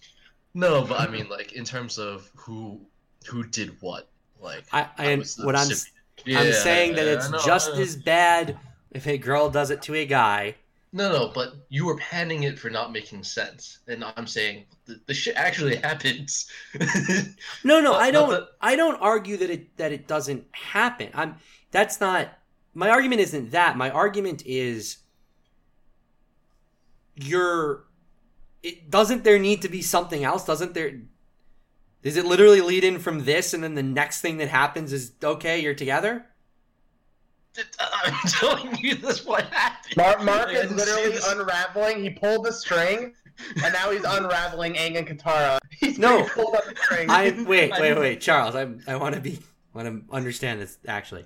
No, but I mean, like in terms of who who did what, like I, I the what I'm recipient. I'm Yeah, saying that it's just as bad if a girl does it to a guy. No, no, but you were panning it for not making sense, and I'm saying the, the shit actually *laughs* happens. No, no, I don't. that- I don't argue that it that it doesn't happen. I'm. That's not. My argument isn't that. My argument is. You're. It doesn't. There need to be something else. Doesn't there? Does it literally lead in from this, and then the next thing that happens is okay, you're together? Uh, I'm *laughs* telling you, this what happened. Mark, Mark Like, is literally this- unraveling. He pulled the string, and now he's unraveling Aang and Katara. *laughs* He's No. pulled up the string. I wait, wait, wait, Charles. I I want to be want to understand this actually.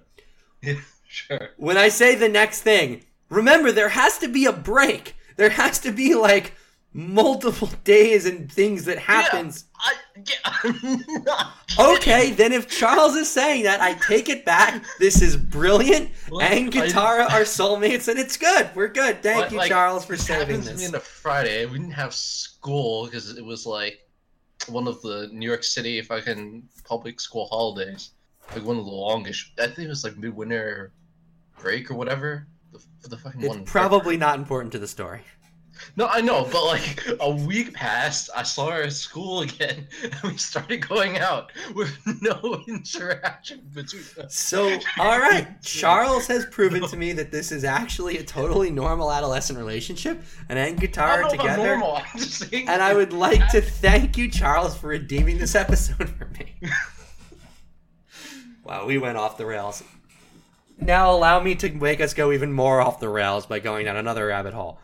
sure. When I say the next thing, remember there has to be a break. There has to be like multiple *laughs* days and things that happens. I, yeah. *laughs* Okay, then if Charles is saying that, I take it back. This is brilliant. And I- Katara are soulmates, and it's good. We're good. Thank But, you, like, Charles, for saving happened to me this. on a Friday. We didn't have school because it was like one of the New York City fucking public school holidays. Like one of the longest. I think it was like midwinter break or whatever. The, the fucking one. It's probably not important to the story. No, I know, but like a week passed, I saw her at school again, *laughs* and we started going out with *laughs* no interaction between us. So, all right, *laughs* Charles has proven to me that this is actually a totally normal adolescent relationship, and Aang and I don't know about together. normal. I'm just saying. And I would like to thank you, Charles, for redeeming this episode for me. wow, we went off the rails. Now allow me to make us go even more off the rails by going down another rabbit hole.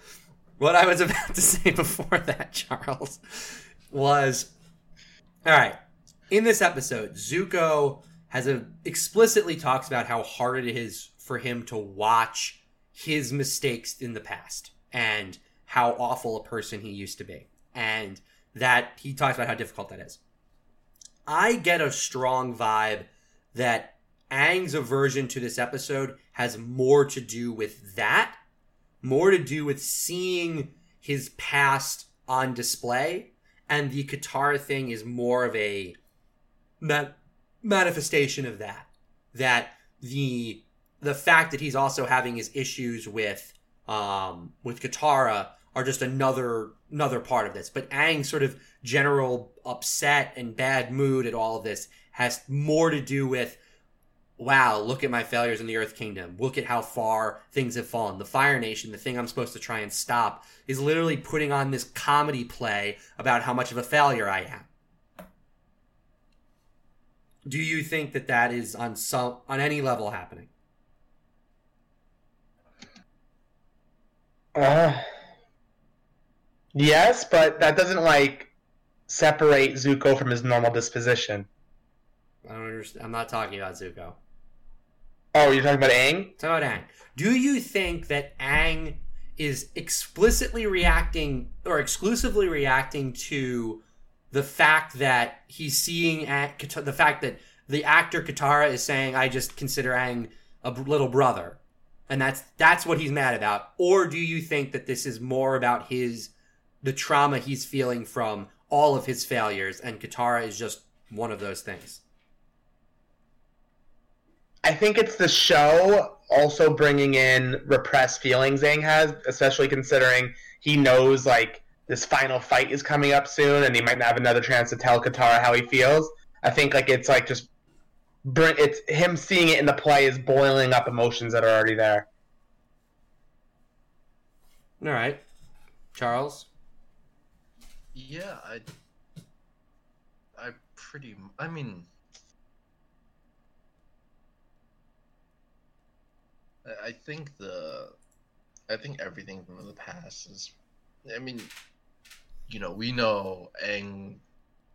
What I was *laughs* about to say before that, Charles, was all right. In this episode, Zuko has a explicitly talks about how hard it is for him to watch his mistakes in the past and how awful a person he used to be. And that he talks about how difficult that is. I get a strong vibe that Aang's aversion to this episode has more to do with that, more to do with seeing his past on display, and the Katara thing is more of a ma- manifestation of that. That the the fact that he's also having his issues with um with Katara are just another another part of this. But Aang's sort of general upset and bad mood at all of this has more to do with wow, look at my failures in the Earth Kingdom. Look at how far things have fallen. The Fire Nation, the thing I'm supposed to try and stop, is literally putting on this comedy play about how much of a failure I am. Do you think that that is on some on any level happening? Uh, yes, but that doesn't like separate Zuko from his normal disposition. I don't understand. I'm not talking about Zuko. Oh, you're talking about Aang? Talk about Aang. Do you think that Aang is explicitly reacting or exclusively reacting to the fact that he's seeing at the fact that the actor Katara is saying, "I just consider Aang a little brother," and that's that's what he's mad about? Or do you think that this is more about his the trauma he's feeling from all of his failures, and Katara is just one of those things? I think it's the show also bringing in repressed feelings Aang has, especially considering he knows like this final fight is coming up soon, and he might not have another chance to tell Katara how he feels. I think like it's like just bring it's him seeing it in the play is boiling up emotions that are already there. All right, Charles. Yeah, I. I pretty. I mean. I- think the. I think everything from the past is. I mean, you know, we know Aang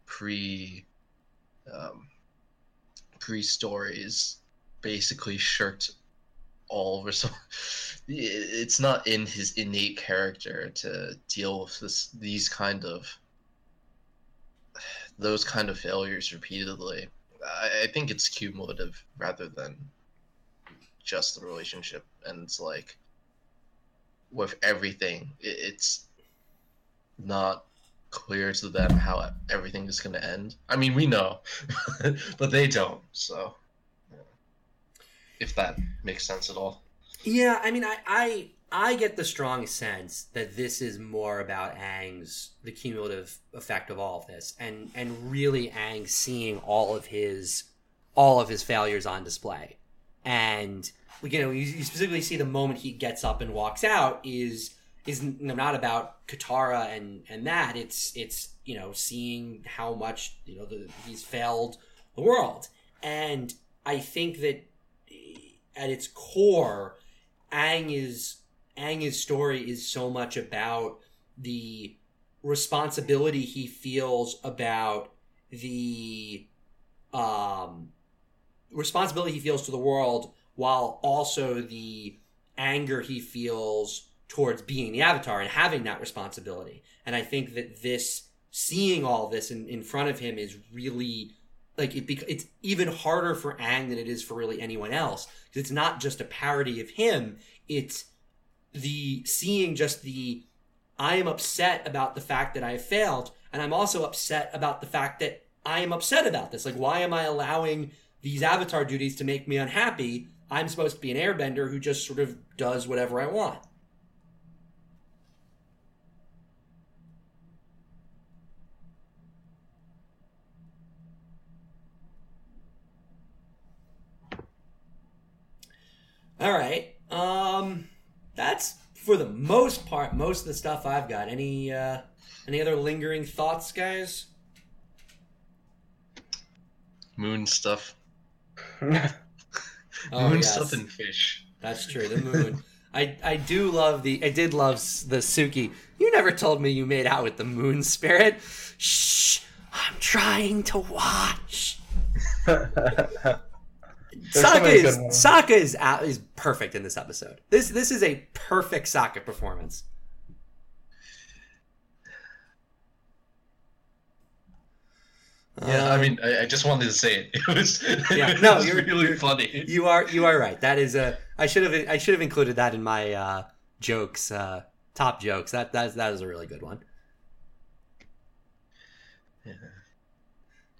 pre. Um, pre stories basically shirked all over so *laughs* it's not in his innate character to deal with this these kind of those kind of failures repeatedly I, I think it's cumulative rather than just the relationship and it's like with everything it's not clear to them how everything is going to end. I mean we know *laughs* but they don't so if that makes sense at all. Yeah, I mean, I, I I get the strong sense that this is more about Aang's the cumulative effect of all of this, and and really Aang seeing all of his all of his failures on display, and you know you, specifically see the moment he gets up and walks out is is not about Katara and and that. It's it's you know seeing how much you know the, he's failed the world, and I think that at its core, Aang is Aang's story is so much about the responsibility he feels about the um responsibility he feels to the world while also the anger he feels towards being the avatar and having that responsibility. And I think that this seeing all this in, in front of him is really like it bec- it's even harder for Aang than it is for really anyone else because it's not just a parody of him it's the seeing just the I am upset about the fact that I have failed and I'm also upset about the fact that I am upset about this like why am I allowing these avatar duties to make me unhappy I'm supposed to be an airbender who just sort of does whatever I want All right. Um, that's for the most part most of the stuff I've got. Any uh, any other lingering thoughts, guys? Moon stuff. *laughs* *laughs* Oh, Moon yes. and fish. That's true. The moon. I I do love the. I did love the Suki. You never told me you made out with the moon spirit. Shh. I'm trying to watch. Sokka is. Sokka is is perfect in this episode. This this is a perfect Sokka performance. Yeah, I Um, mean, I, I just wanted to say it. *laughs* It was, Yeah, it no, was you're- really you're- funny. you are you are right. That is a I should have I should have included that in my uh, jokes uh, top jokes. That that that is a really good one. Yeah.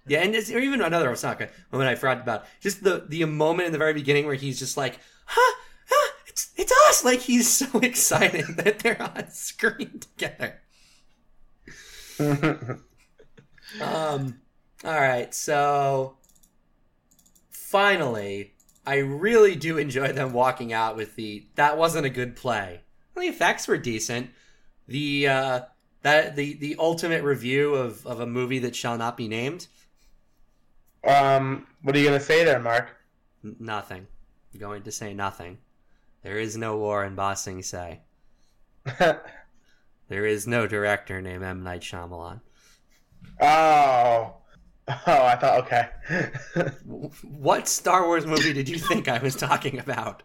Yeah, and it's, or even another Osaka moment I forgot about. Just the the moment in the very beginning where he's just like, "Huh, huh it's it's us!" Like he's so *laughs* excited *laughs* that they're on screen together. Um, all right, so finally, I really do enjoy them walking out with the that wasn't a good play. Well, the effects were decent. The uh, that the the ultimate review of of a movie that shall not be named. um, what are you gonna say there, Mark? N- nothing. I'm going to say nothing. There is no war in Ba Sing Se. There is no director named M Night Shyamalan. oh, oh, I thought okay. *laughs* What Star Wars movie did you think I was talking about?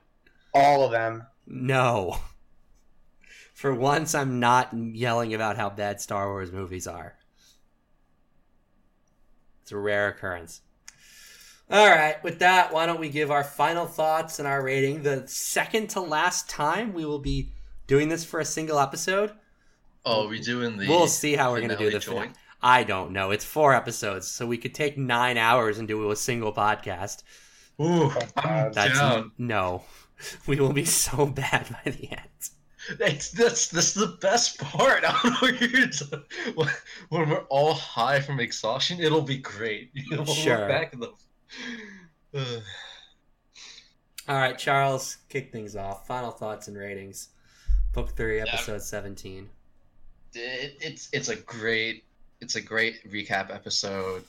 All of them. No. For once, I'm not yelling about how bad Star Wars movies are. It's a rare occurrence. All right, with that, why don't we give our final thoughts and our rating? The second to last time we will be doing this for a single episode. Oh, we doing the. we'll see how we're going to do finale the joint? finale. I don't know. It's four episodes, so we could take nine hours and do a single podcast. Ooh, Oh, I'm That's down. no. *laughs* We will be so *laughs* bad by the end. That's that's that's the best part. *laughs* I don't know what when- when we're all high from exhaustion, it'll be great. We'll Sure. back at them. *sighs* All right, Charles, kick things off. Final thoughts and ratings. Book three, Yeah. episode seventeen. it, it's it's a great it's a great recap episode.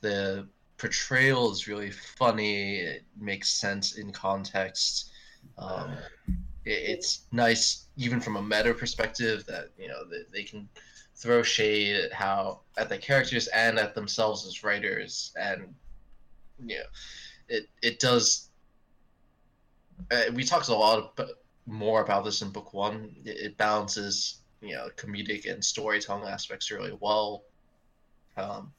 The portrayal is really funny. It makes sense in context. Um, it, it's nice, even from a meta perspective, that you know they, they can throw shade at how at the characters and at themselves as writers, and you know, it it does. Uh, we talked a lot about, more about this in book one. It, it balances, you know, comedic and storytelling aspects really well. Um,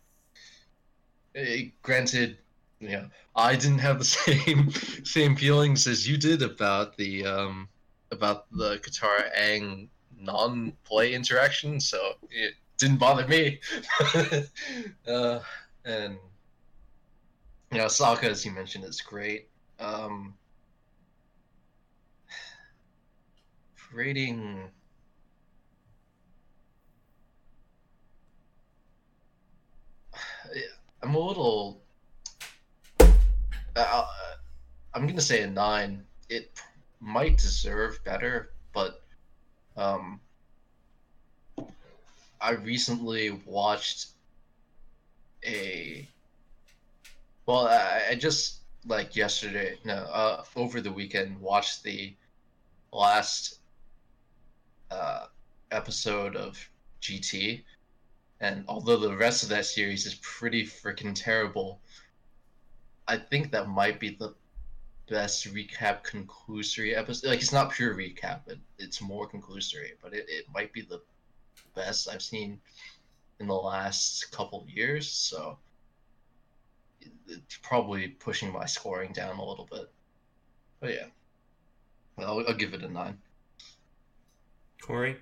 eh, granted, you know, I didn't have the *laughs* same same feelings as you did about the um, about the Katara Aang non-play interaction, so it didn't bother me. *laughs* uh, and you know, Sokka, as you mentioned, is great. Um, *sighs* rating i'm a little uh, i'm gonna say a nine. It might deserve better but um i recently watched a well i, I just like yesterday no uh over the weekend watched the last uh, episode of GT, and although the rest of that series is pretty freaking terrible, I think that might be the best recap conclusory episode. Like it's not pure recap, but it's more conclusory. But it, it might be the best I've seen in the last couple years. So it's probably pushing my scoring down a little bit. But yeah, I'll, I'll give it a nine. Cory.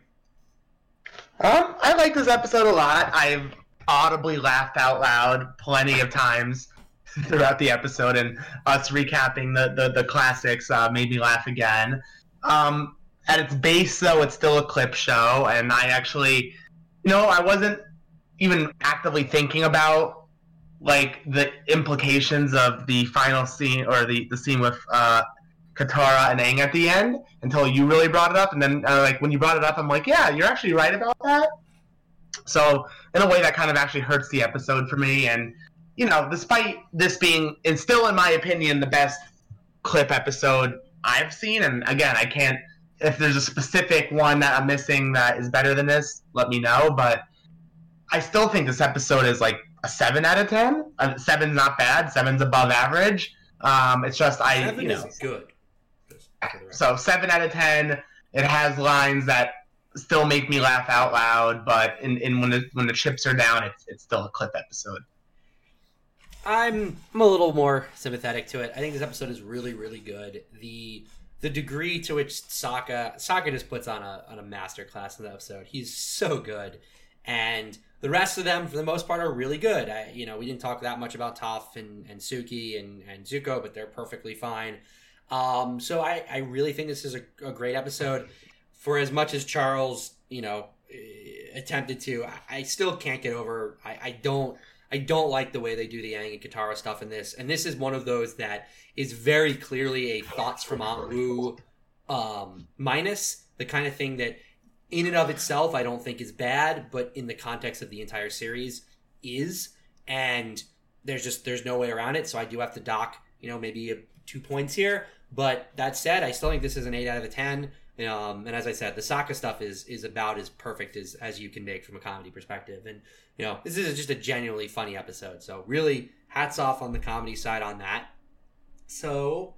Um, I like this episode a lot. I've audibly laughed out loud plenty of times *laughs* throughout the episode, and us recapping the the, the classics uh, made me laugh again. Um, at its base, though, it's still a clip show, and I actually, you know, I wasn't even actively thinking about like the implications of the final scene or the the scene with uh, Katara and Aang at the end until you really brought it up, and then uh, like when you brought it up, I'm like, yeah, you're actually right about that. So in a way, that kind of actually hurts the episode for me, and you know, despite this being, and still in my opinion, the best clip episode I've seen, and again, I can't. If there's a specific one that I'm missing that is better than this, let me know. But I still think this episode is like a seven out of ten. Uh, seven's not bad. Seven's above average. Um, it's just I, Seven you know, is good. Just for the record. So seven out of ten. It has lines that still make me laugh out loud, but in, in when the when the chips are down, it's it's still a clip episode. I'm I'm a little more sympathetic to it. I think this episode is really really good. The the degree to which Sokka Sokka just puts on a on a master class in the episode. He's so good, and the rest of them for the most part are really good. I, you know, we didn't talk that much about Toph and, and Suki and, and Zuko, but they're perfectly fine. Um, so I, I really think this is a, a great episode. For as much as Charles, you know, eh, attempted to, I, I still can't get over. I, I don't. I don't like the way they do the Aang and Katara stuff in this, and this is one of those that is very clearly a thoughts from Aunt Wu um, minus the kind of thing that, in and of itself, I don't think is bad, but in the context of the entire series, is. And there's just there's no way around it. So I do have to dock, you know, maybe a, two points here. But that said, I still think this is an eight out of a ten. Um, and as I said, the Sokka stuff is is about as perfect as as you can make from a comedy perspective. And you know, this is just a genuinely funny episode. So really, hats off on the comedy side on that. So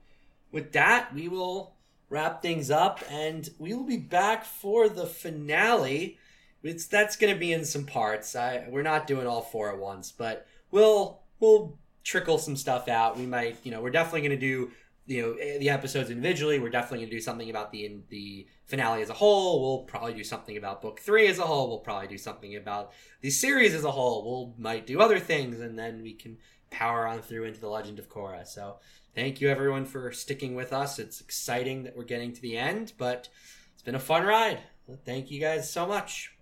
with that, we will wrap things up, and we will be back for the finale. It's that's going to be in some parts. I we're not doing all four at once, but we'll we'll trickle some stuff out. We might, you know, we're definitely going to do you know eh, the episodes individually. We're definitely going to do something about the in, the finale as a whole. We'll probably do something about book three as a whole. We'll probably do something about the series as a whole. We'll might do other things, and then we can power on through into the Legend of Korra. So thank you everyone for sticking with us. It's exciting that we're getting to the end, but it's been a fun ride. Thank you guys so much.